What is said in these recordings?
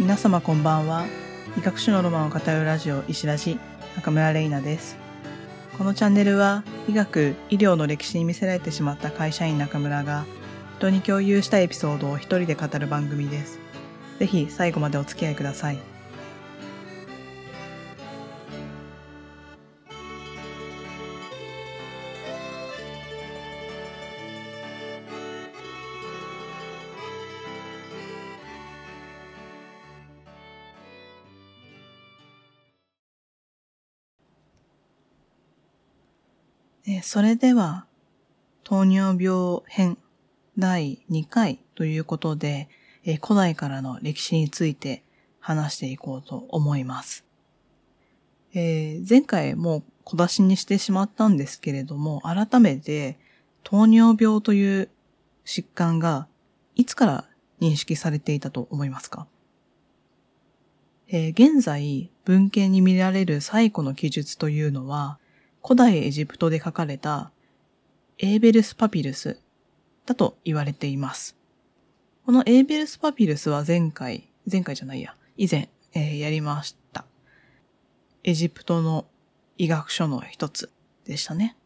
皆様こんばんは。医学書のロマンを語るラジオ医師ラジ中村玲奈です。このチャンネルは医学、医療の歴史に見せられてしまった会社員中村が人に共有したエピソードを一人で語る番組です。ぜひ最後までお付き合いください。えそれでは、糖尿病編第2回ということで、え古代からの歴史について話していこうと思います。えー、前回もう小出しにしてしまったんですけれども、改めて糖尿病という疾患がいつから認識されていたと思いますか、えー、現在文献に見られる最古の記述というのは、古代エジプトで書かれたエーベルスパピルスだと言われています。このエーベルスパピルスは前回、前回じゃないや、以前、えー、やりました。エジプトの医学書の一つでしたね。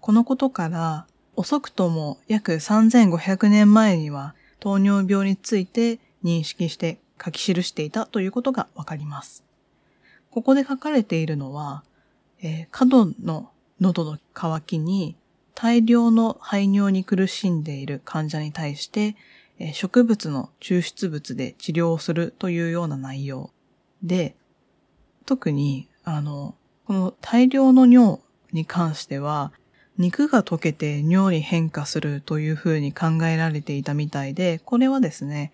このことから、遅くとも約3500年前には糖尿病について認識して書き記していたということがわかります。ここで書かれているのは、えー、過度の喉の渇きに大量の排尿に苦しんでいる患者に対して、えー、植物の抽出物で治療をするというような内容で、特に、あの、この大量の尿に関しては、肉が溶けて尿に変化するというふうに考えられていたみたいで、これはですね、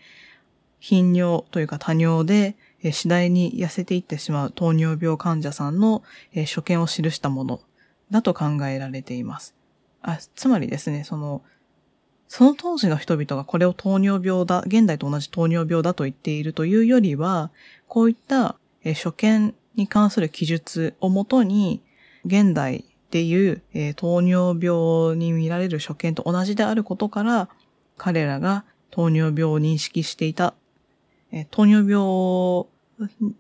頻尿というか多尿でえ次第に痩せていってしまう糖尿病患者さんの、え所見を記したものだと考えられています。あつまりですね、その、その当時の人々がこれを糖尿病だ、現代と同じ糖尿病だと言っているというよりは、こういった、え所見に関する記述をもとに、現代でいう、え糖尿病に見られる所見と同じであることから、彼らが糖尿病を認識していた、え糖尿病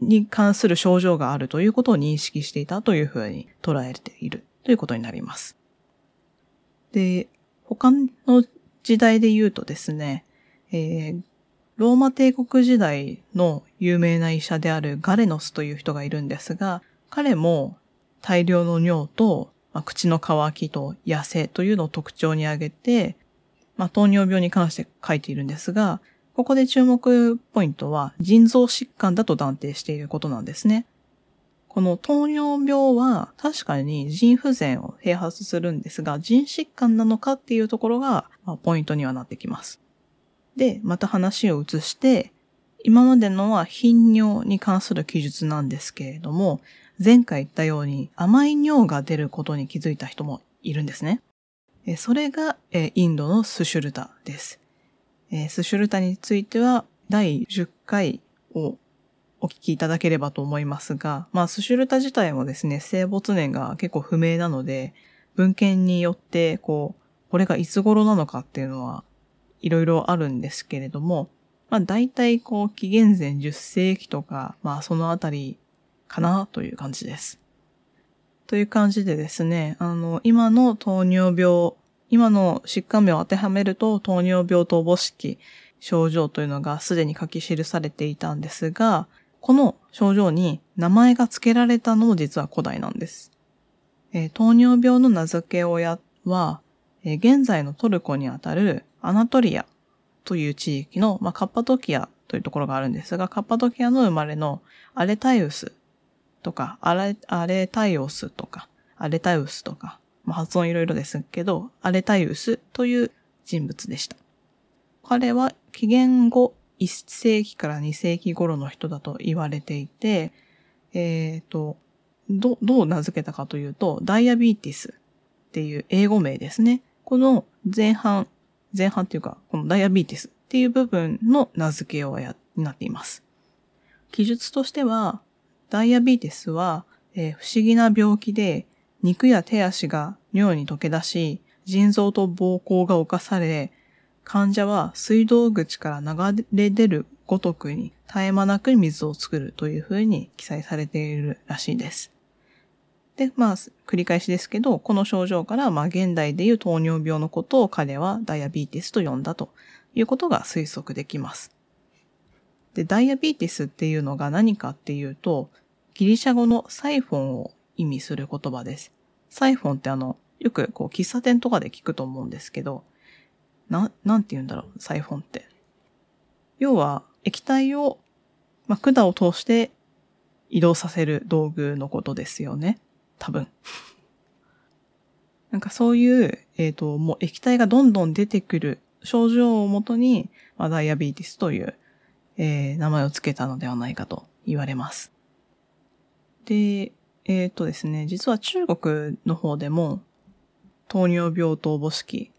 に関する症状があるということを認識していたというふうに捉えているということになります。で、他の時代で言うとですね、えー、ローマ帝国時代の有名な医者であるガレノスという人がいるんですが、彼も大量の尿と、まあ、口の渇きと痩せというのを特徴に挙げて、まあ、糖尿病に関して書いているんですが、ここで注目ポイントは腎臓疾患だと断定していることなんですね。この糖尿病は確かに腎不全を併発するんですが、腎疾患なのかっていうところが、ポイントにはなってきます。で、また話を移して、今までのは頻尿に関する記述なんですけれども、前回言ったように甘い尿が出ることに気づいた人もいるんですね。それがインドのスシュルタです。えー、スシュルタについては第10回をお聞きいただければと思いますが、まあ、スシュルタ自体もですね、生没年が結構不明なので、文献によって、こう、これがいつ頃なのかっていうのは、いろいろあるんですけれども、まあ、大体こう、紀元前10世紀とか、まあ、そのあたりかなという感じです。という感じでですね、あの、今の糖尿病今の疾患名を当てはめると糖尿病とおぼしき症状というのがすでに書き記されていたんですが、この症状に名前が付けられたのも実は古代なんです。えー、糖尿病の名付け親は、えー、現在のトルコにあたるアナトリアという地域の、まあ、カッパトキアというところがあるんですが、カッパトキアの生まれのアレタイウスとか、アレアレタイオスとか、アレタイウスとか、まあ、発音いろいろですけど、アレタイウスという人物でした。彼は紀元後1世紀から2世紀頃の人だと言われていて、えっ、ー、と、ど、どう名付けたかというと、ダイアビーティスっていう英語名ですね。この前半、前半っていうか、このダイアビーティスっていう部分の名付け親になっています。記述としては、ダイアビーティスは、えー、不思議な病気で肉や手足が尿に溶け出し、腎臓と膀胱が侵され、患者は水道口から流れ出るごとくに絶え間なく水を作るというふうに記載されているらしいです。で、まあ、繰り返しですけど、この症状から、まあ、現代でいう糖尿病のことを彼はダイアビーティスと呼んだということが推測できます。で、ダイアビーティスっていうのが何かっていうと、ギリシャ語のサイフォンを意味する言葉です。サイフォンってあの、よくこう喫茶店とかで聞くと思うんですけど、な、なんて言うんだろう、サイフォンって。要は、液体を、まあ、管を通して移動させる道具のことですよね。多分。なんかそういう、えっ、ー、と、もう液体がどんどん出てくる症状をもとに、まあ、ダイアビーティスという、えー、名前を付けたのではないかと言われます。で、えっ、ー、とですね、実は中国の方でも糖尿病とおぼしき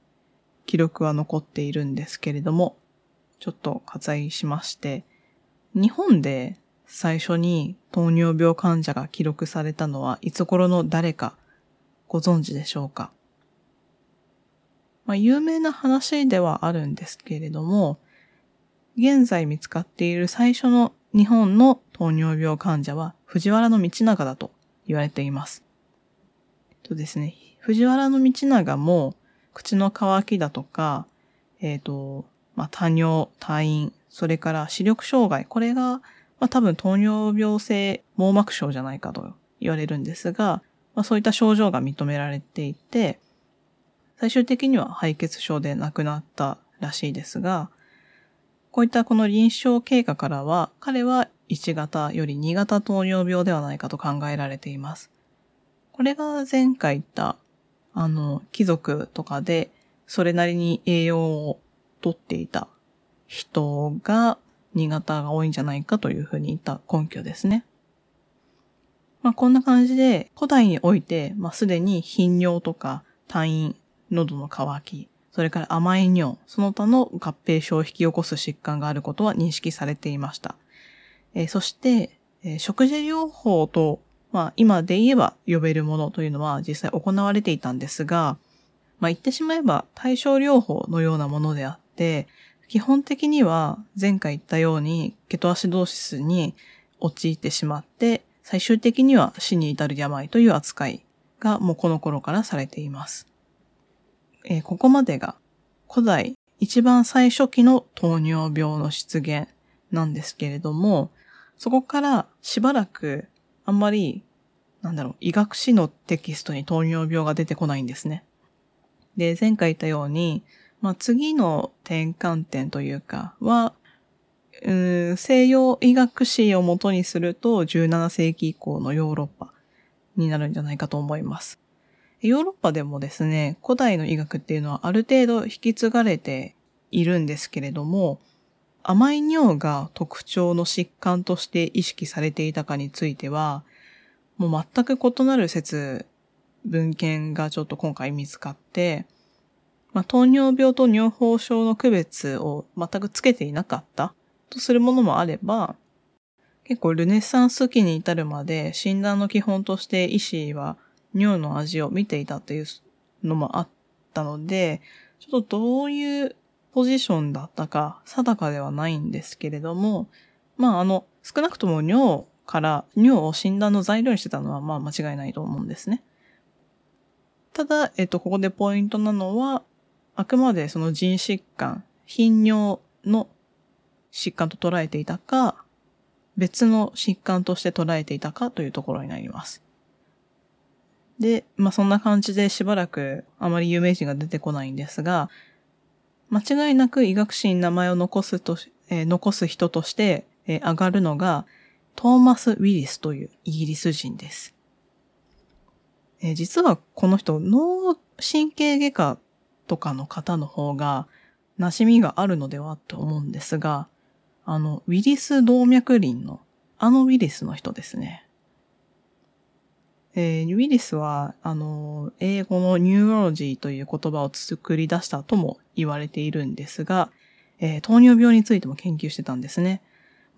記録は残っているんですけれども、ちょっと割愛しまして、日本で最初に糖尿病患者が記録されたのはいつ頃の誰かご存知でしょうか？まあ、有名な話ではあるんですけれども、現在見つかっている最初の日本の糖尿病患者は藤原道長だと言われています。とですね、藤原道長も口の渇きだとか、えっ、ー、と、まあ、多尿、多飲、それから視力障害、これが、まあ、多分糖尿病性網膜症じゃないかと言われるんですが、まあ、そういった症状が認められていて、最終的には敗血症で亡くなったらしいですが、こういったこの臨床経過からは、彼は1型より2型糖尿病ではないかと考えられています。これが前回言ったあの、貴族とかで、それなりに栄養をとっていた人が、新潟が多いんじゃないかというふうに言った根拠ですね。まあ、こんな感じで、古代において、まあ、すでに頻尿とか、退院、喉の渇き、それから甘い尿、その他の合併症を引き起こす疾患があることは認識されていました。えー、そして、えー、食事療法とまあ今で言えば呼べるものというのは実際行われていたんですが、まあ言ってしまえば対症療法のようなものであって、基本的には前回言ったようにケトアシドーシスに陥ってしまって、最終的には死に至る病という扱いがもうこの頃からされています。えー、ここまでが古代一番最初期の糖尿病の出現なんですけれども、そこからしばらくあんまり、なんだろう、医学史のテキストに糖尿病が出てこないんですね。で、前回言ったように、まあ、次の転換点というかは、う西洋医学史をもとにすると17世紀以降のヨーロッパになるんじゃないかと思います。ヨーロッパでもですね、古代の医学っていうのはある程度引き継がれているんですけれども、甘い尿が特徴の疾患として意識されていたかについては、もう全く異なる説、文献がちょっと今回見つかって、まあ、糖尿病と尿崩症の区別を全くつけていなかったとするものもあれば、結構ルネッサンス期に至るまで診断の基本として医師は尿の味を見ていたというのもあったので、ちょっとどういうポジションだったか定かではないんですけれども、まああの、少なくとも尿から尿を診断の材料にしてたのはまあ間違いないと思うんですね。ただ、えっと、ここでポイントなのは、あくまでその腎疾患、頻尿の疾患と捉えていたか、別の疾患として捉えていたかというところになります。で、まあそんな感じでしばらくあまり有名人が出てこないんですが、間違いなく医学史に名前を残すと、えー、残す人として、えー、上がるのが、トーマス・ウィリスというイギリス人です。えー、実はこの人、脳神経外科とかの方の方が馴染みがあるのではと思うんですが、あの、ウィリス動脈輪の、あのウィリスの人ですね。えー、ウィリスは、あの、英語の neurology という言葉を作り出したとも言われているんですが、えー、糖尿病についても研究してたんですね。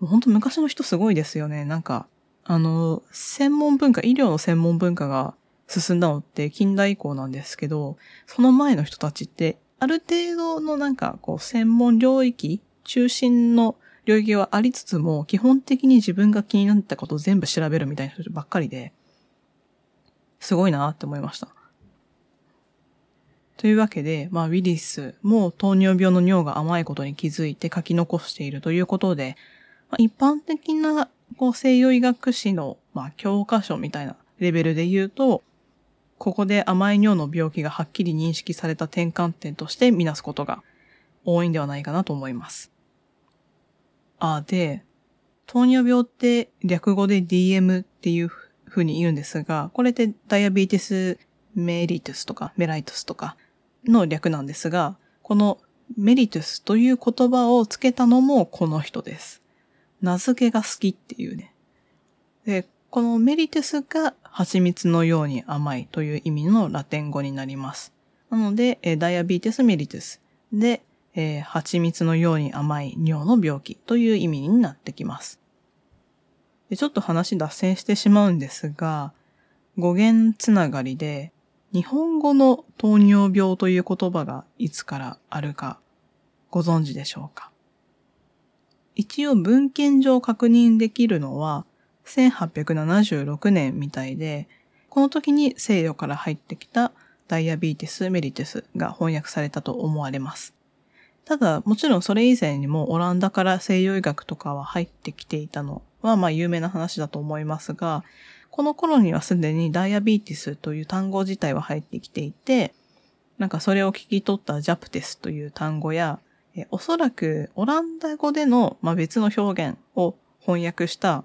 もう本当昔の人すごいですよね。なんか、あの、専門文化、医療の専門文化が進んだのって近代以降なんですけど、その前の人たちって、ある程度のなんか、こう、専門領域、中心の領域はありつつも、基本的に自分が気になったことを全部調べるみたいな人ばっかりで、すごいなって思いました。というわけで、まあ、ウィリスも糖尿病の尿が甘いことに気づいて書き残しているということで、まあ、一般的なこう西洋医学史の、まあ、教科書みたいなレベルで言うと、ここで甘い尿の病気がはっきり認識された転換点としてみなすことが多いんではないかなと思います。あ、で、糖尿病って略語で DM っていうふうに言うんですが、これってダイアビーティスメリトゥスとかメライトゥスとかの略なんですが、このメリトゥスという言葉をつけたのもこの人です。名付けが好きっていうね。で、このメリトゥスが蜂蜜のように甘いという意味のラテン語になります。なので、ダイアビーティスメリトゥスで、えー、蜂蜜のように甘い尿の病気という意味になってきます。でちょっと話脱線してしまうんですが、語源つながりで、日本語の糖尿病という言葉がいつからあるかご存知でしょうか？一応文献上確認できるのは1876年みたいで、この時に西洋から入ってきたダイアビーティス・メリテスが翻訳されたと思われます。ただ、もちろんそれ以前にもオランダから西洋医学とかは入ってきていたのは、まあ有名な話だと思いますが、この頃にはすでにダイアビーティスという単語自体は入ってきていて、なんかそれを聞き取ったジャプテスという単語や、えおそらくオランダ語での、まあ、別の表現を翻訳した、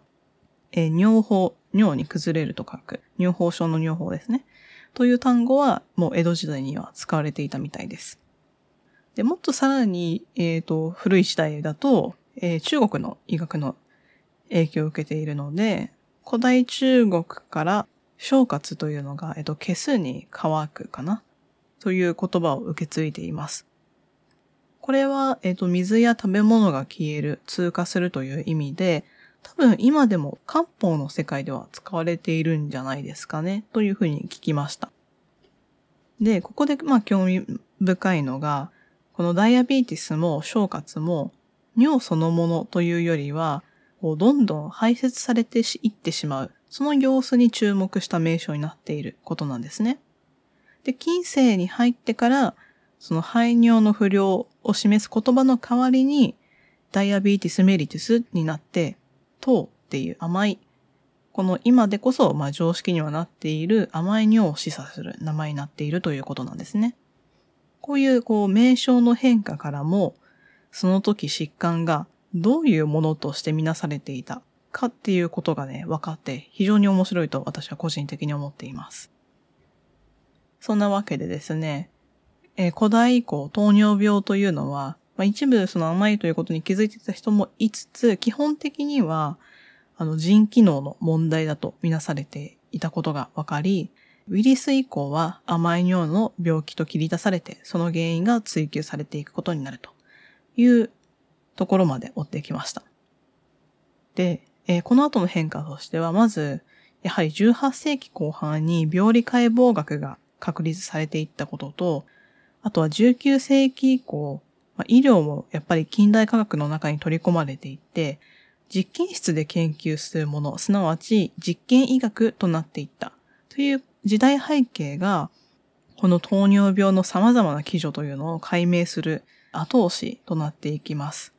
え尿法、尿に崩れると書く、尿法症の尿法ですね。という単語はもう江戸時代には使われていたみたいです。で、もっとさらに、えっ、ー、と、古い時代だと、えー、中国の医学の影響を受けているので、古代中国から消活というのが、えっ、と、消すに乾くかな？という言葉を受け継いでいます。これは、えっ、と、水や食べ物が消える、通過するという意味で、多分今でも漢方の世界では使われているんじゃないですかね、というふうに聞きました。で、ここでまあ興味深いのが、このダイアビーティスも消活も尿そのものというよりは、こうどんどん排泄されていってしまう、その様子に注目した名称になっていることなんですね。で、近世に入ってから、その排尿の不良を示す言葉の代わりに、ダイアビーティスメリティスになって、糖っていう甘い、この今でこそ、まあ常識にはなっている甘い尿を示唆する名前になっているということなんですね。こういうこう名称の変化からも、その時疾患がどういうものとしてみなされていたかっていうことがね、分かって非常に面白いと私は個人的に思っています。そんなわけでですね、えー、古代以降糖尿病というのは、まあ、一部その甘いということに気づいてた人もいつつ、基本的には、あの、腎機能の問題だとみなされていたことが分かり、ウィリス以降は甘い尿の病気と切り出されて、その原因が追求されていくことになるというところまで追ってきました。で、えー、この後の変化としては、まず、やはり18世紀後半に病理解剖学が確立されていったことと、あとは19世紀以降、まあ、医療もやっぱり近代科学の中に取り込まれていって、実験室で研究するもの、すなわち実験医学となっていったという時代背景が、この糖尿病の様々な基準というのを解明する後押しとなっていきます。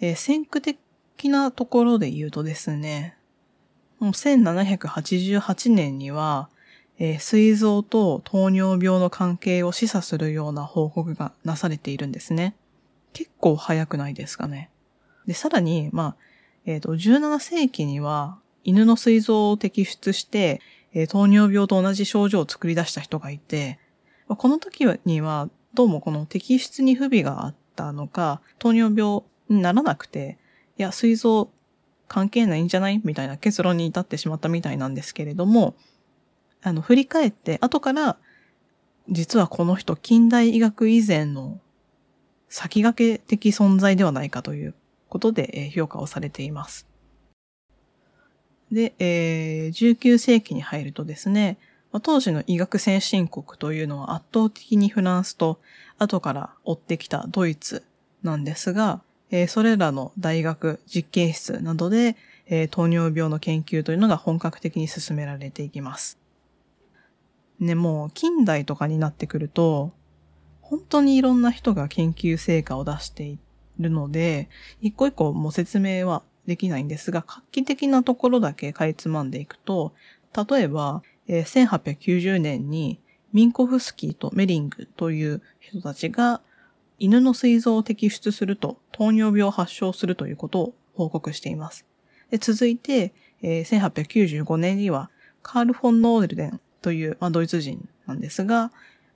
えー、先駆的なところで言うとですね、もう1788年には、えー、膵臓と糖尿病の関係を示唆するような報告がなされているんですね。結構早くないですかね。で、さらに、まあ、えっ、ー、と、17世紀には犬の膵臓を摘出して、えー、糖尿病と同じ症状を作り出した人がいて、この時にはどうもこの摘出に不備があったのか、糖尿病ならなくて、いや、膵臓関係ないんじゃない？みたいな結論に至ってしまったみたいなんですけれども、あの、振り返って後から、実はこの人近代医学以前の先駆け的存在ではないかということで評価をされています。で、えー、19世紀に入るとですね、当時の医学先進国というのは圧倒的にフランスと後から追ってきたドイツなんですが、えー、それらの大学、実験室などで、えー、糖尿病の研究というのが本格的に進められていきます。ね、もう近代とかになってくると、本当にいろんな人が研究成果を出しているので、一個一個も説明はできないんですが、画期的なところだけかいつまんでいくと、例えば、えー、1890年にミンコフスキーとメリングという人たちが犬の膵臓を摘出すると糖尿病を発症するということを報告しています。で続いて、えー、1895年にはカール・フォン・ノーデルデンという、まあ、ドイツ人なんですが、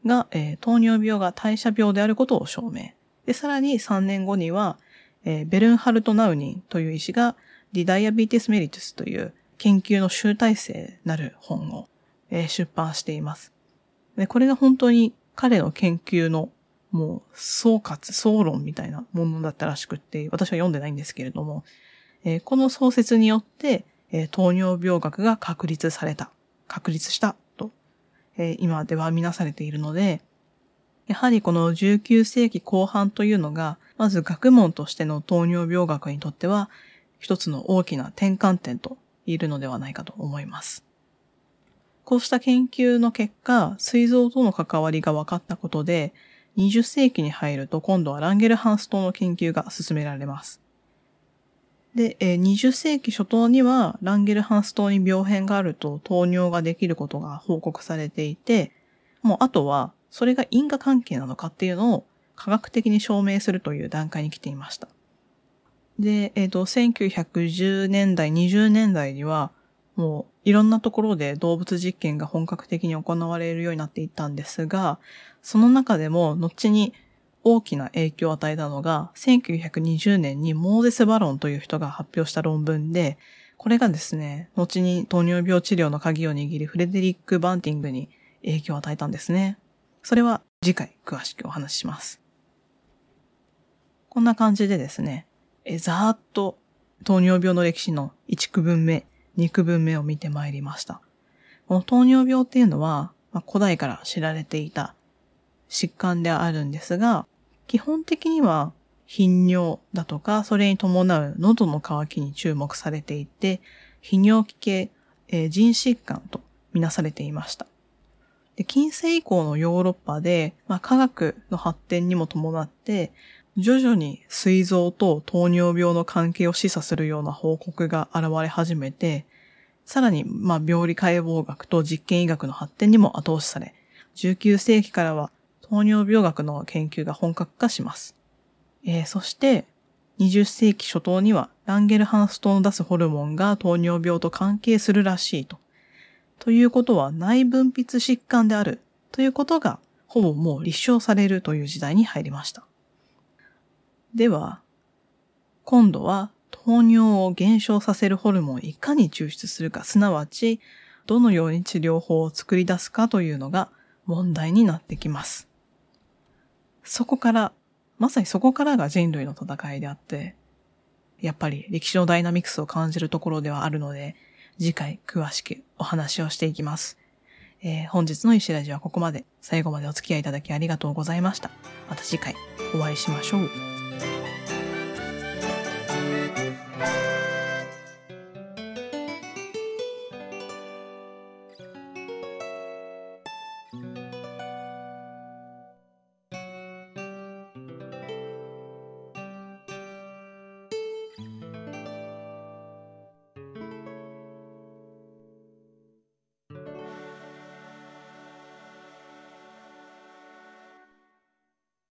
が、えー、糖尿病が代謝病であることを証明。で、さらに3年後には、えー、ベルンハルト・ナウニンという医師が、ディダイアビーティス・メリトゥスという研究の集大成なる本を、えー、出版しています。で、これが本当に彼の研究のもう総括、総論みたいなものだったらしくって、私は読んでないんですけれども、えー、この創設によって、えー、糖尿病学が確立された、確立したと、えー、今では見なされているので、やはりこの19世紀後半というのが、まず学問としての糖尿病学にとっては、一つの大きな転換点と言えるのではないかと思います。こうした研究の結果、膵臓との関わりが分かったことで、20世紀に入ると今度はランゲルハンス島の研究が進められます。で、20世紀初頭にはランゲルハンス島に病変があると糖尿ができることが報告されていて、もうあとはそれが因果関係なのかっていうのを科学的に証明するという段階に来ていました。で、えっ、ー、と、1910年代、20年代には、もういろんなところで動物実験が本格的に行われるようになっていったんですが、その中でも後に大きな影響を与えたのが、1920年にモーゼス・バロンという人が発表した論文で、これがですね、後に糖尿病治療の鍵を握るフレデリック・バンティングに影響を与えたんですね。それは次回詳しくお話しします。こんな感じでですね、えざーっと糖尿病の歴史の1区分目、2区分目を見てまいりました。この糖尿病っていうのは、まあ、古代から知られていた疾患であるんですが、基本的には頻尿だとか、それに伴う喉の渇きに注目されていて、泌尿器系、えー、腎疾患とみなされていました。で近世以降のヨーロッパで、まあ、科学の発展にも伴って、徐々に膵臓と糖尿病の関係を示唆するような報告が現れ始めて、さらに、まあ、病理解剖学と実験医学の発展にも後押しされ、19世紀からは糖尿病学の研究が本格化します。えー、そして、20世紀初頭にはランゲルハンス島の出すホルモンが糖尿病と関係するらしいと。ということは内分泌疾患であるということがほぼもう立証されるという時代に入りました。では、今度は糖尿を減少させるホルモンをいかに抽出するか、すなわちどのように治療法を作り出すかというのが問題になってきます。そこから、まさにそこからが人類の戦いであって、やっぱり歴史のダイナミクスを感じるところではあるので、次回詳しくお話をしていきます。えー、本日の石ラジはここまで。最後までお付き合いいただきありがとうございました。また次回お会いしましょう。